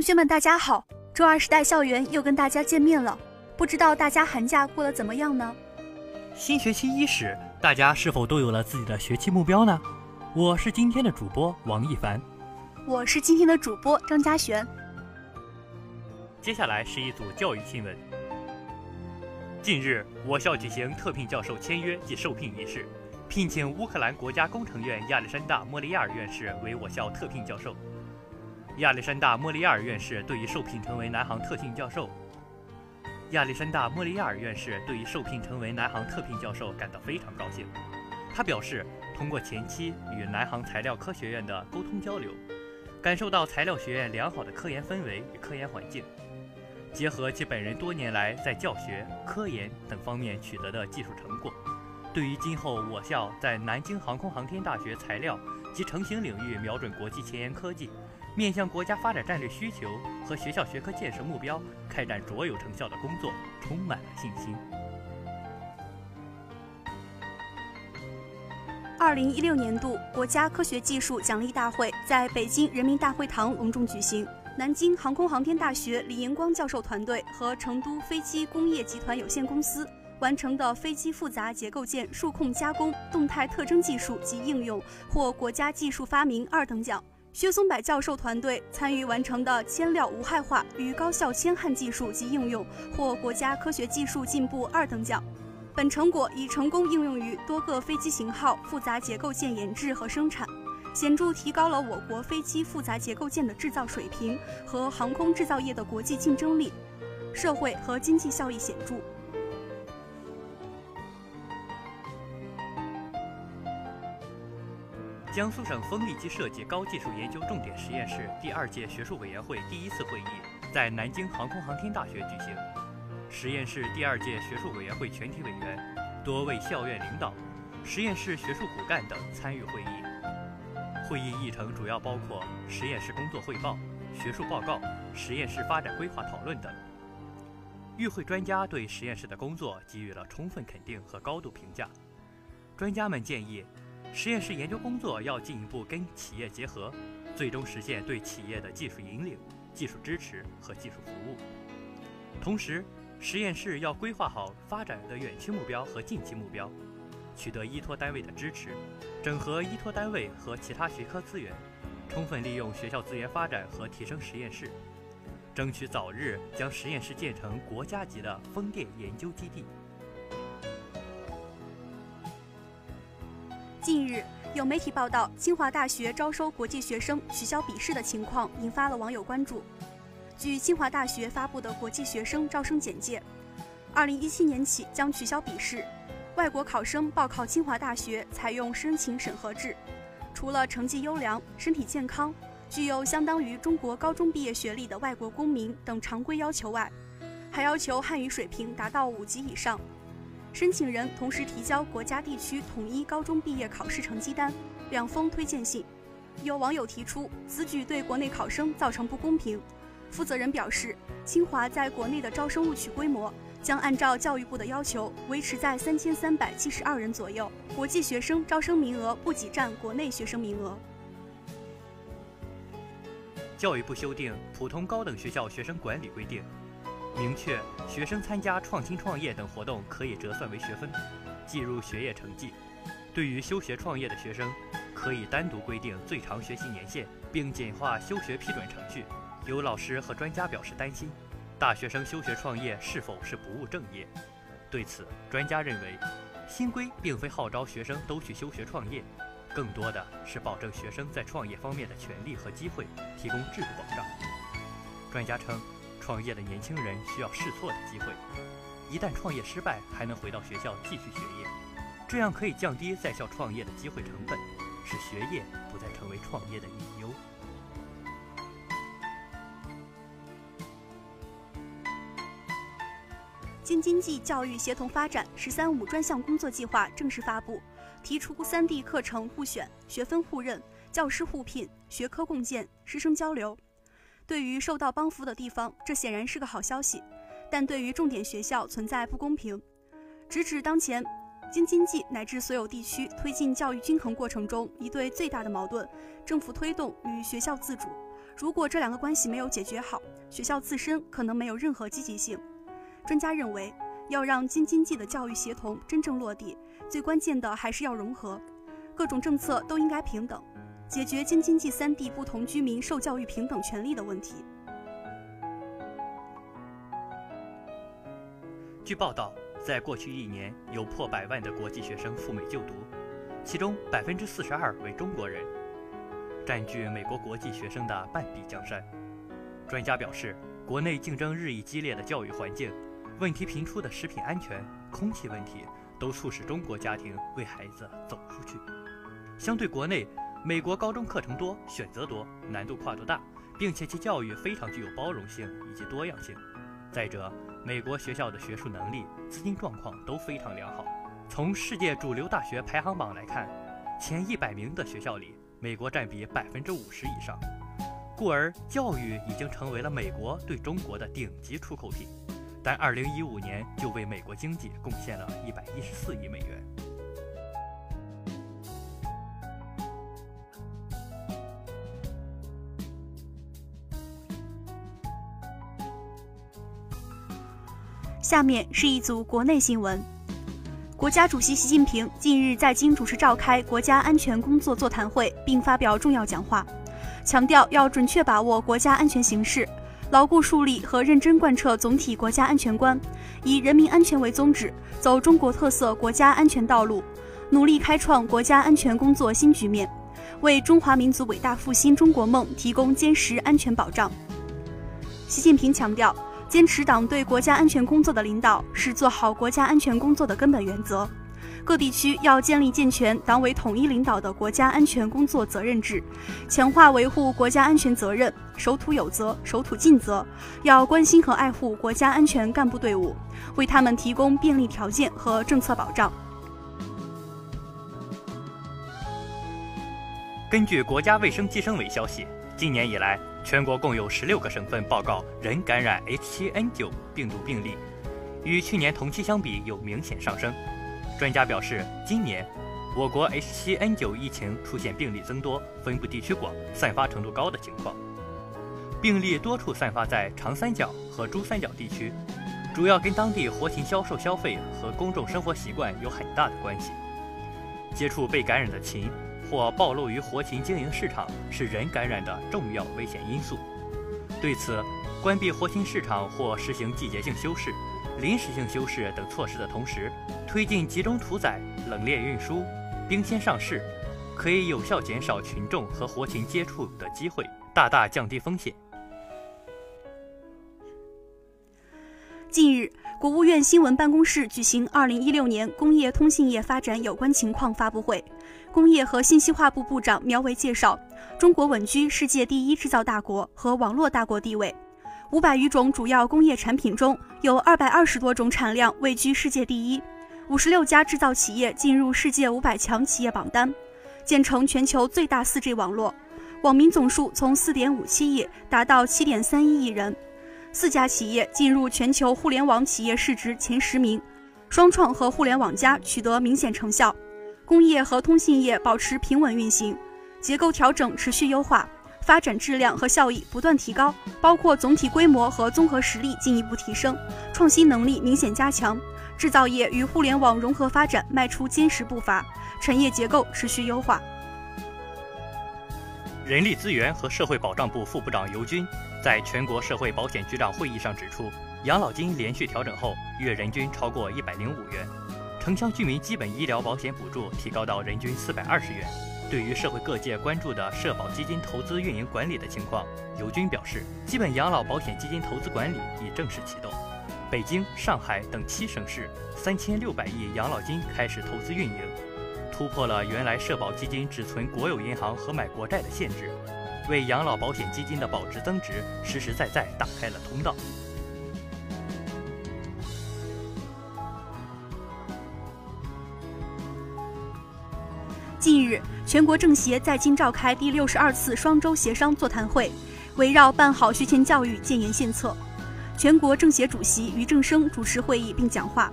同学们，大家好！周二时代校园又跟大家见面了，不知道大家寒假过得怎么样呢？新学期伊始，大家是否都有了自己的学期目标呢？我是今天的主播王一凡，我是今天的主播张嘉璇。接下来是一组教育新闻。近日，我校举行特聘教授签约及受聘仪式，聘请乌克兰国家工程院亚历山大·莫利亚尔院士为我校特聘教授。亚历山大·莫利亚尔院士对于受聘成为南航特聘教授，亚历山大·莫利亚尔院士对于受聘成为南航特聘教授感到非常高兴。他表示，通过前期与南航材料科学院的沟通交流，感受到材料学院良好的科研氛围与科研环境，结合其本人多年来在教学、科研等方面取得的技术成果，对于今后我校在南京航空航天大学材料及成型领域瞄准国际前沿科技。面向国家发展战略需求和学校学科建设目标，开展卓有成效的工作，充满了信心。二零一六年度国家科学技术奖励大会在北京人民大会堂隆重举行。南京航空航天大学李延光教授团队和成都飞机工业集团有限公司完成的飞机复杂结构件数控加工动态特征技术及应用获国家技术发明二等奖。薛松柏教授团队参与完成的铅料无害化与高效铅焊技术及应用获国家科学技术进步二等奖。本成果已成功应用于多个飞机型号复杂结构件研制和生产，显著提高了我国飞机复杂结构件的制造水平和航空制造业的国际竞争力，社会和经济效益显著。江苏省风力机设计高技术研究重点实验室第二届学术委员会第一次会议在南京航空航天大学举行。实验室第二届学术委员会全体委员、多位校院领导、实验室学术骨干等参与会议。会议议程主要包括实验室工作汇报、学术报告、实验室发展规划讨论等。与会专家对实验室的工作给予了充分肯定和高度评价。专家们建议。实验室研究工作要进一步跟企业结合，最终实现对企业的技术引领、技术支持和技术服务。同时，实验室要规划好发展的远期目标和近期目标，取得依托单位的支持，整合依托单位和其他学科资源，充分利用学校资源发展和提升实验室，争取早日将实验室建成国家级的风电研究基地。近日，有媒体报道，清华大学招收国际学生取消笔试的情况引发了网友关注。据清华大学发布的国际学生招生简介，二零一七年起将取消笔试，外国考生报考清华大学采用申请审核制。除了成绩优良、身体健康、具有相当于中国高中毕业学历的外国公民等常规要求外，还要求汉语水平达到五级以上。申请人同时提交国家地区统一高中毕业考试成绩单、两封推荐信。有网友提出，此举对国内考生造成不公平。负责人表示，清华在国内的招生录取规模将按照教育部的要求维持在三千三百七十二人左右，国际学生招生名额不挤占国内学生名额。教育部修订《普通高等学校学生管理规定》。明确，学生参加创新创业等活动可以折算为学分，计入学业成绩。对于休学创业的学生，可以单独规定最长学习年限，并简化休学批准程序。有老师和专家表示担心，大学生休学创业是否是不务正业？对此，专家认为，新规并非号召学生都去休学创业，更多的是保证学生在创业方面的权利和机会，提供制度保障。专家称。创业的年轻人需要试错的机会，一旦创业失败，还能回到学校继续学业，这样可以降低在校创业的机会成本，使学业不再成为创业的隐忧。京津冀教育协同发展“十三五”专项工作计划正式发布，提出三 D 课程互选、学分互认、教师互聘、学科共建、师生交流。对于受到帮扶的地方，这显然是个好消息，但对于重点学校存在不公平。直指当前京津冀乃至所有地区推进教育均衡过程中一对最大的矛盾：政府推动与学校自主。如果这两个关系没有解决好，学校自身可能没有任何积极性。专家认为，要让京津冀的教育协同真正落地，最关键的还是要融合，各种政策都应该平等，解决京津冀三地不同居民受教育平等权利的问题。据报道，在过去一年，有破百万的国际学生赴美就读，其中百分之四十二为中国人，占据美国国际学生的半壁江山。专家表示，国内竞争日益激烈的教育环境，问题频出的食品安全、空气问题，都促使中国家庭为孩子走出去。相对国内，美国高中课程多、选择多、难度跨度大，并且其教育非常具有包容性以及多样性。再者，美国学校的学术能力、资金状况都非常良好。从世界主流大学排行榜来看，前一百名的学校里，美国占比百分之五十以上。故而，教育已经成为了美国对中国的顶级出口品。但二零一五年就为美国经济贡献了一百一十四亿美元。下面是一组国内新闻。国家主席习近平近日在京主持召开国家安全工作座谈会，并发表重要讲话，强调要准确把握国家安全形势，牢固树立和认真贯彻总体国家安全观，以人民安全为宗旨，走中国特色国家安全道路，努力开创国家安全工作新局面，为中华民族伟大复兴中国梦提供坚实安全保障。习近平强调。坚持党对国家安全工作的领导是做好国家安全工作的根本原则。各地区要建立健全党委统一领导的国家安全工作责任制，强化维护国家安全责任，守土有责，守土尽责。要关心和爱护国家安全干部队伍，为他们提供便利条件和政策保障。根据国家卫生计生委消息，今年以来。全国共有十六个省份报告人感染 H7N9 病毒病例，与去年同期相比有明显上升。专家表示，今年我国 H7N9 疫情出现病例增多、分布地区广、散发程度高的情况。病例多处散发在长三角和珠三角地区，主要跟当地活禽销售消费和公众生活习惯有很大的关系。接触被感染的禽。或暴露于活禽经营市场是人感染的重要危险因素。对此，关闭活禽市场或实行季节性休市、临时性休市等措施的同时，推进集中屠宰、冷链运输、冰鲜上市，可以有效减少群众和活禽接触的机会，大大降低风险。近日，国务院新闻办公室举行二零一六年工业通信业发展有关情况发布会。工业和信息化部部长苗圩介绍，中国稳居世界第一制造大国和网络大国地位。五百余种主要工业产品中，有二百二十多种产量位居世界第一。五十六家制造企业进入世界五百强企业榜单，建成全球最大 4G 网络，网民总数从4.57亿达到7.31亿人。四家企业进入全球互联网企业市值前十名，双创和互联网加取得明显成效。工业和通信业保持平稳运行，结构调整持续优化，发展质量和效益不断提高，包括总体规模和综合实力进一步提升，创新能力明显加强，制造业与互联网融合发展迈出坚实步伐，产业结构持续优化。人力资源和社会保障部副部长尤军在全国社会保险局长会议上指出，养老金连续调整后，月人均超过一百零五元。城乡居民基本医疗保险补助提高到人均四百二十元。对于社会各界关注的社保基金投资运营管理的情况，尤军表示，基本养老保险基金投资管理已正式启动。北京、上海等七省市三千六百亿养老金开始投资运营，突破了原来社保基金只存国有银行和买国债的限制，为养老保险基金的保值增值实实在在打开了通道。近日，全国政协在京召开第六十二次双周协商座谈会，围绕办好学前教育建言献策。全国政协主席俞正声主持会议并讲话。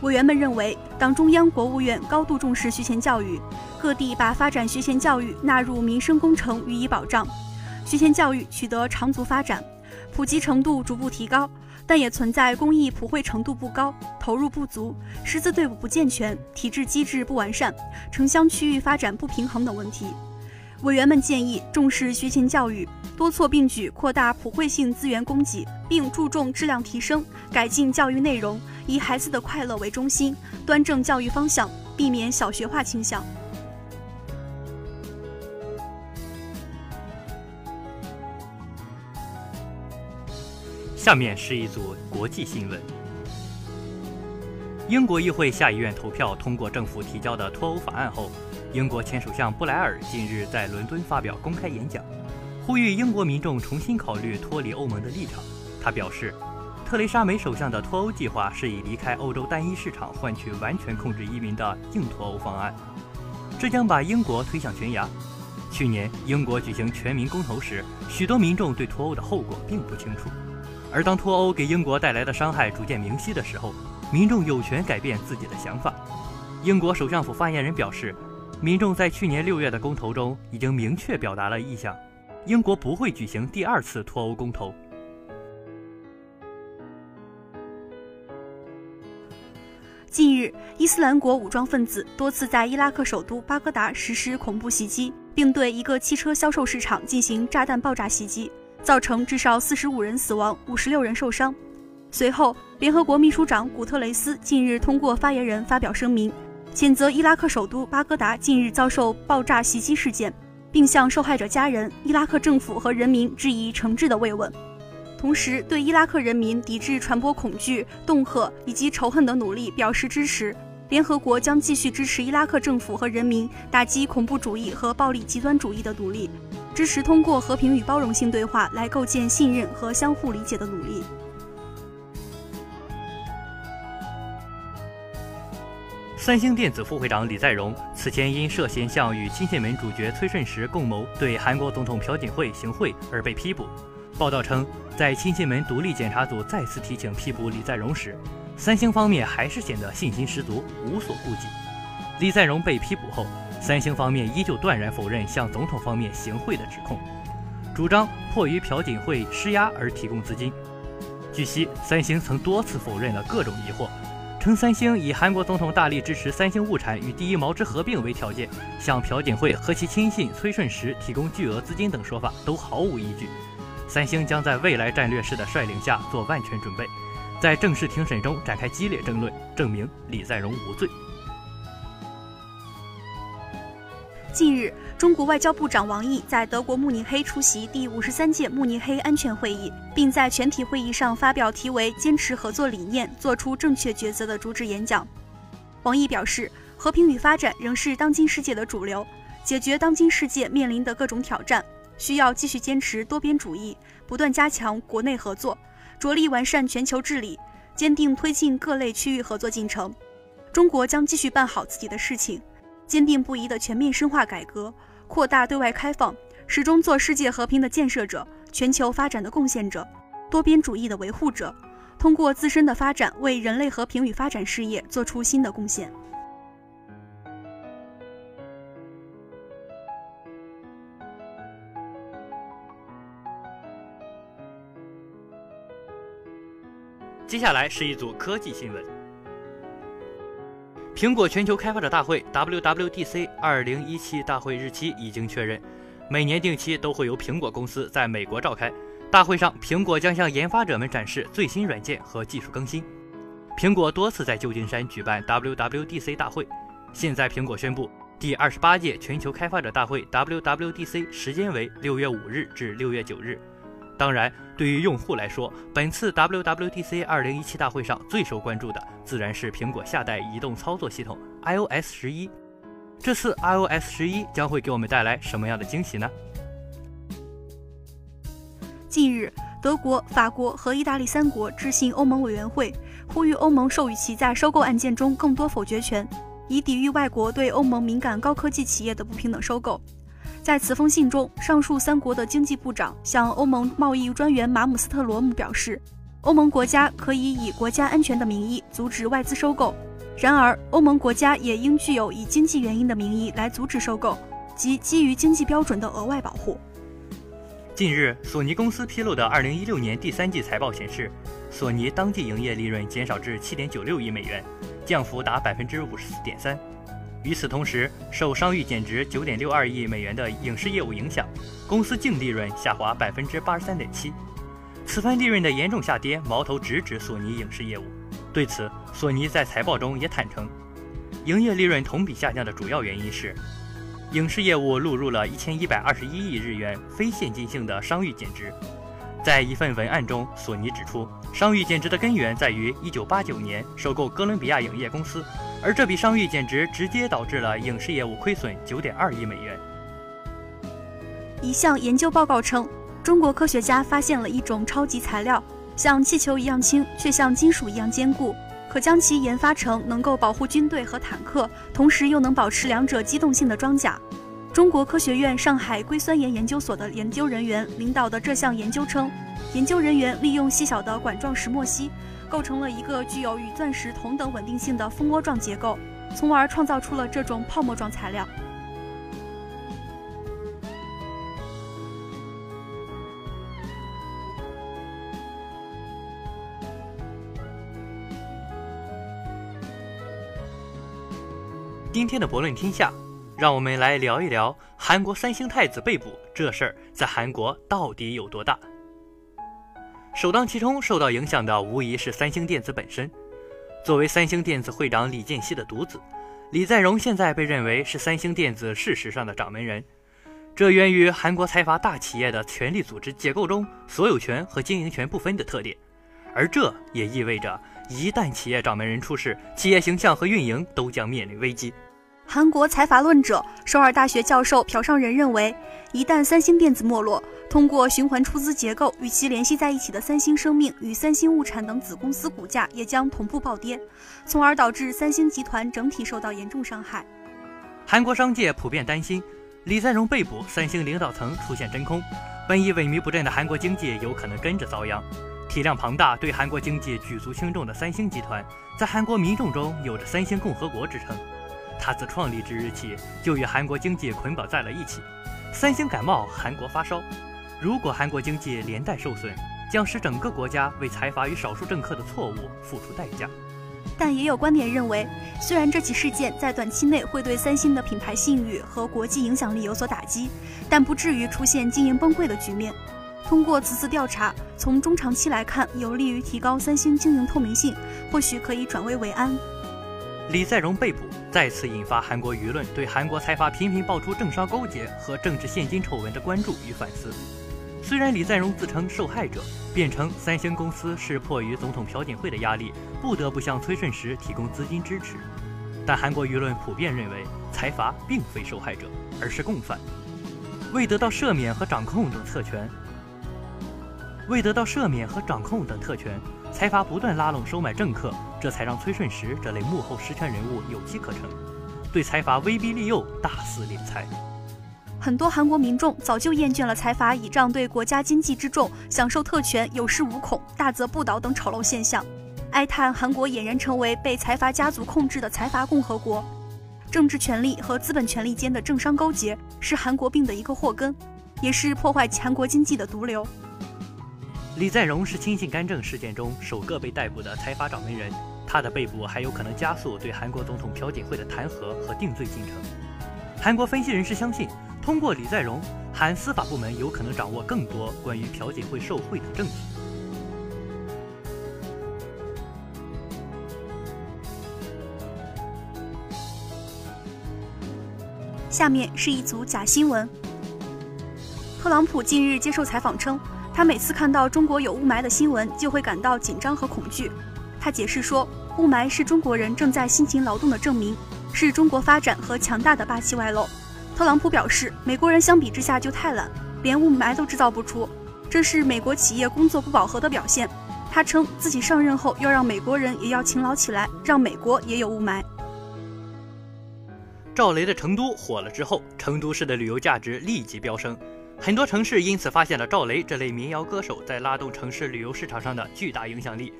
委员们认为，党中央、国务院高度重视学前教育，各地把发展学前教育纳入民生工程予以保障。学前教育取得长足发展，普及程度逐步提高，但也存在公益普惠程度不高、投入不足、师资队伍不健全、体制机制不完善、城乡区域发展不平衡等问题。委员们建议重视学前教育，多措并举扩大普惠性资源供给，并注重质量提升，改进教育内容，以孩子的快乐为中心，端正教育方向，避免小学化倾向。下面是一组国际新闻。英国议会下议院投票通过政府提交的脱欧法案后，英国前首相布莱尔近日在伦敦发表公开演讲，呼吁英国民众重新考虑脱离欧盟的立场。他表示，特蕾莎梅首相的脱欧计划是以离开欧洲单一市场换取完全控制移民的硬脱欧方案，这将把英国推向悬崖。去年英国举行全民公投时，许多民众对脱欧的后果并不清楚。而当脱欧给英国带来的伤害逐渐明晰的时候，民众有权改变自己的想法。英国首相府发言人表示，民众在去年六月的公投中已经明确表达了意向，英国不会举行第二次脱欧公投。近日，伊斯兰国武装分子多次在伊拉克首都巴格达实施恐怖袭击，并对一个汽车销售市场进行炸弹爆炸袭击。造成至少四十五人死亡，五十六人受伤。随后，联合国秘书长古特雷斯近日通过发言人发表声明，谴责伊拉克首都巴格达近日遭受爆炸袭击事件，并向受害者家人、伊拉克政府和人民致以诚挚的慰问，同时对伊拉克人民抵制传播恐惧、恫吓以及仇恨的努力表示支持。联合国将继续支持伊拉克政府和人民打击恐怖主义和暴力极端主义的努力。支持通过和平与包容性对话来构建信任和相互理解的努力。三星电子副会长李在镕此前因涉嫌向与亲信门主角崔顺实共谋对韩国总统朴槿惠行贿而被批捕。报道称，在亲信门独立检查组再次提请批捕李在镕时，三星方面还是显得信心十足，无所顾忌。李在镕被批捕后。三星方面依旧断然否认向总统方面行贿的指控，主张迫于朴槿惠施压而提供资金。据悉，三星曾多次否认了各种疑惑，称三星以韩国总统大力支持三星物产与第一毛织合并为条件，向朴槿惠和其亲信崔顺实提供巨额资金等说法都毫无依据。三星将在未来战略室的率领下做万全准备，在正式庭审中展开激烈争论，证明李在镕无罪。近日，中国外交部长王毅在德国慕尼黑出席第五十三届慕尼黑安全会议，并在全体会议上发表题为“坚持合作理念，做出正确抉择”的主旨演讲。王毅表示，和平与发展仍是当今世界的主流，解决当今世界面临的各种挑战，需要继续坚持多边主义，不断加强国内合作，着力完善全球治理，坚定推进各类区域合作进程。中国将继续办好自己的事情。坚定不移地全面深化改革，扩大对外开放，始终做世界和平的建设者、全球发展的贡献者、多边主义的维护者，通过自身的发展为人类和平与发展事业做出新的贡献。接下来是一组科技新闻。苹果全球开发者大会 （WWDC） 2017大会日期已经确认，每年定期都会由苹果公司在美国召开。大会上，苹果将向研发者们展示最新软件和技术更新。苹果多次在旧金山举办 WWDC 大会，现在苹果宣布，第二十八届全球开发者大会 （WWDC） 时间为六月五日至六月九日。当然，对于用户来说，本次 WWDC 2017大会上最受关注的自然是苹果下代移动操作系统 iOS 十一。这次 iOS 十一将会给我们带来什么样的惊喜呢？近日，德国、法国和意大利三国致信欧盟委员会，呼吁欧盟授予其在收购案件中更多否决权，以抵御外国对欧盟敏感高科技企业的不平等收购。在此封信中，上述三国的经济部长向欧盟贸易专员马姆斯特罗姆表示，欧盟国家可以以国家安全的名义阻止外资收购，然而欧盟国家也应具有以经济原因的名义来阻止收购及基于经济标准的额外保护。近日，索尼公司披露的2016年第三季财报显示，索尼当季营业利润减少至7.96亿美元，降幅达54.3%。与此同时，受商誉减值9.62亿美元的影视业务影响，公司净利润下滑83.7%。此番利润的严重下跌，矛头直指索尼影视业务。对此，索尼在财报中也坦诚，营业利润同比下降的主要原因是。影视业务录入了一千一百二十一亿日元非现金性的商誉减值。在一份文案中，索尼指出，商誉减值的根源在于一九八九年收购哥伦比亚影业公司，而这笔商誉简直直接导致了影视业务亏损九点二亿美元。一项研究报告称，中国科学家发现了一种超级材料，像气球一样轻，却像金属一样坚固。可将其研发成能够保护军队和坦克，同时又能保持两者机动性的装甲。中国科学院上海硅酸盐研究所的研究人员领导的这项研究称，研究人员利用细小的管状石墨烯，构成了一个具有与钻石同等稳定性的蜂窝状结构，从而创造出了这种泡沫状材料。今天的博论天下，让我们来聊一聊韩国三星太子被捕这事儿在韩国到底有多大。首当其冲受到影响的无疑是三星电子本身。作为三星电子会长李健熙的独子，李在镕现在被认为是三星电子事实上的掌门人。这源于韩国财阀大企业的权力组织结构中所有权和经营权不分的特点，而这也意味着一旦企业掌门人出事，企业形象和运营都将面临危机。韩国财阀论者、首尔大学教授朴尚仁认为，一旦三星电子没落，通过循环出资结构与其联系在一起的三星生命与三星物产等子公司股价也将同步暴跌，从而导致三星集团整体受到严重伤害。韩国商界普遍担心，李在镕被捕，三星领导层出现真空，本已萎靡不振的韩国经济有可能跟着遭殃。体量庞大、对韩国经济举足轻重的三星集团，在韩国民众中有着“三星共和国”之称。它自创立之日起就与韩国经济捆绑在了一起。三星感冒，韩国发烧。如果韩国经济连带受损，将使整个国家为财阀与少数政客的错误付出代价。但也有观点认为，虽然这起事件在短期内会对三星的品牌信誉和国际影响力有所打击，但不至于出现经营崩溃的局面。通过此次调查，从中长期来看，有利于提高三星经营透明性，或许可以转危为安。李在镕被捕，再次引发韩国舆论对韩国财阀频频爆出政商勾结和政治现金丑闻的关注与反思。虽然李在镕自称受害者，辩称三星公司是迫于总统朴槿惠的压力，不得不向崔顺实提供资金支持，但韩国舆论普遍认为财阀并非受害者，而是共犯。未得到赦免和掌控等特权，未得到赦免和掌控等特权。财阀不断拉拢收买政客，这才让崔顺实这类幕后实权人物有机可乘，对财阀威逼利诱，大肆敛财。很多韩国民众早就厌倦了财阀倚仗对国家经济之重，享受特权，有恃无恐，大则不倒等丑陋现象，哀叹韩国俨然成为被财阀家族控制的财阀共和国。政治权力和资本权力间的政商勾结，是韩国病的一个祸根，也是破坏韩国经济的毒瘤。李在镕是亲信干政事件中首个被逮捕的财阀掌门人，他的被捕还有可能加速对韩国总统朴槿惠的弹劾和定罪进程。韩国分析人士相信，通过李在镕，韩司法部门有可能掌握更多关于朴槿惠受贿的证据。下面是一组假新闻。特朗普近日接受采访称。他每次看到中国有雾霾的新闻，就会感到紧张和恐惧。他解释说，雾霾是中国人正在辛勤劳动的证明，是中国发展和强大的霸气外露。特朗普表示，美国人相比之下就太懒，连雾霾都制造不出，这是美国企业工作不饱和的表现。他称自己上任后要让美国人也要勤劳起来，让美国也有雾霾。赵雷的《成都》火了之后，成都市的旅游价值立即飙升。很多城市因此发现了赵雷这类民谣歌手在拉动城市旅游市场上的巨大影响力，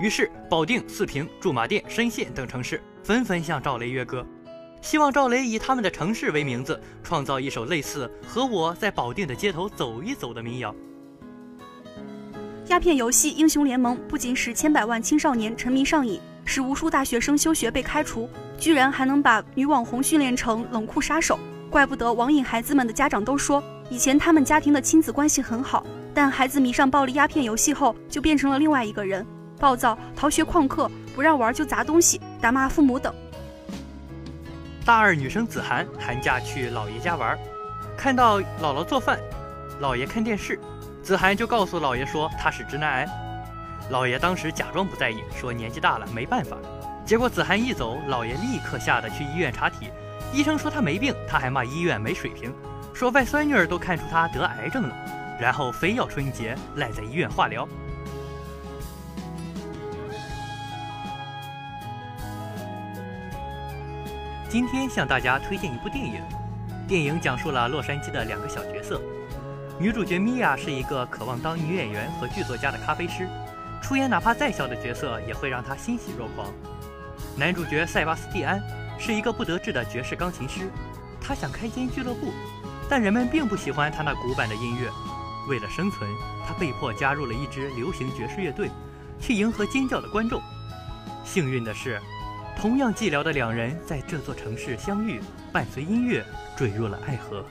于是保定、四平、驻马店、深县等城市纷纷向赵雷约歌。希望赵雷以他们的城市为名字，创造一首类似《和我在保定的街头走一走》的民谣。鸦片游戏英雄联盟不仅使千百万青少年沉迷上瘾，使无数大学生休学被开除，居然还能把女网红训练成冷酷杀手。怪不得网瘾孩子们的家长都说，以前他们家庭的亲子关系很好，但孩子迷上暴力鸦片游戏后，就变成了另外一个人，暴躁、逃学旷课、不让玩就砸东西、打骂父母等。大二女生子涵寒假去姥爷家玩，看到姥姥做饭，姥爷看电视。子涵就告诉姥爷说他是直男癌，姥爷当时假装不在意，说年纪大了没办法。结果子涵一走，姥爷立刻吓得去医院查体，医生说他没病，他还骂医院没水平，说外孙女儿都看出他得癌症了，然后非要春节赖在医院化疗。今天向大家推荐一部电影，电影讲述了洛杉矶的两个小角色。女主角米娅是一个渴望当女演员和剧作家的咖啡师，出演哪怕再小的角色也会让她欣喜若狂。男主角塞巴斯蒂安是一个不得志的爵士钢琴师，他想开间俱乐部，但人们并不喜欢他那古板的音乐。为了生存，他被迫加入了一支流行爵士乐队，去迎合尖叫的观众。幸运的是，同样寂寥的两人在这座城市相遇，伴随音乐坠入了爱河。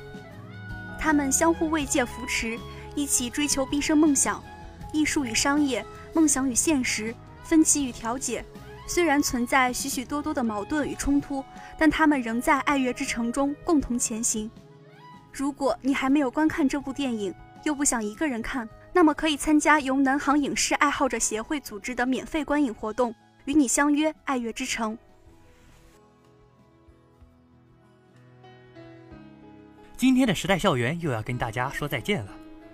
他们相互慰藉扶持，一起追求毕生梦想。艺术与商业，梦想与现实，分歧与调解。虽然存在许许多多的矛盾与冲突，但他们仍在爱乐之城中共同前行。如果你还没有观看这部电影，又不想一个人看，那么可以参加由南航影视爱好者协会组织的免费观影活动，与你相约爱乐之城。今天的时代校园又要跟大家说再见了。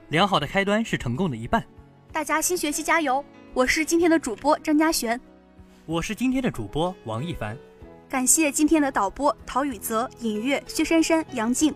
良好的开端是成功的一半。大家新学期加油！我是今天的主播张嘉璇，我是今天的主播王一凡。感谢今天的导播陶宇泽、尹月、薛珊珊、杨静。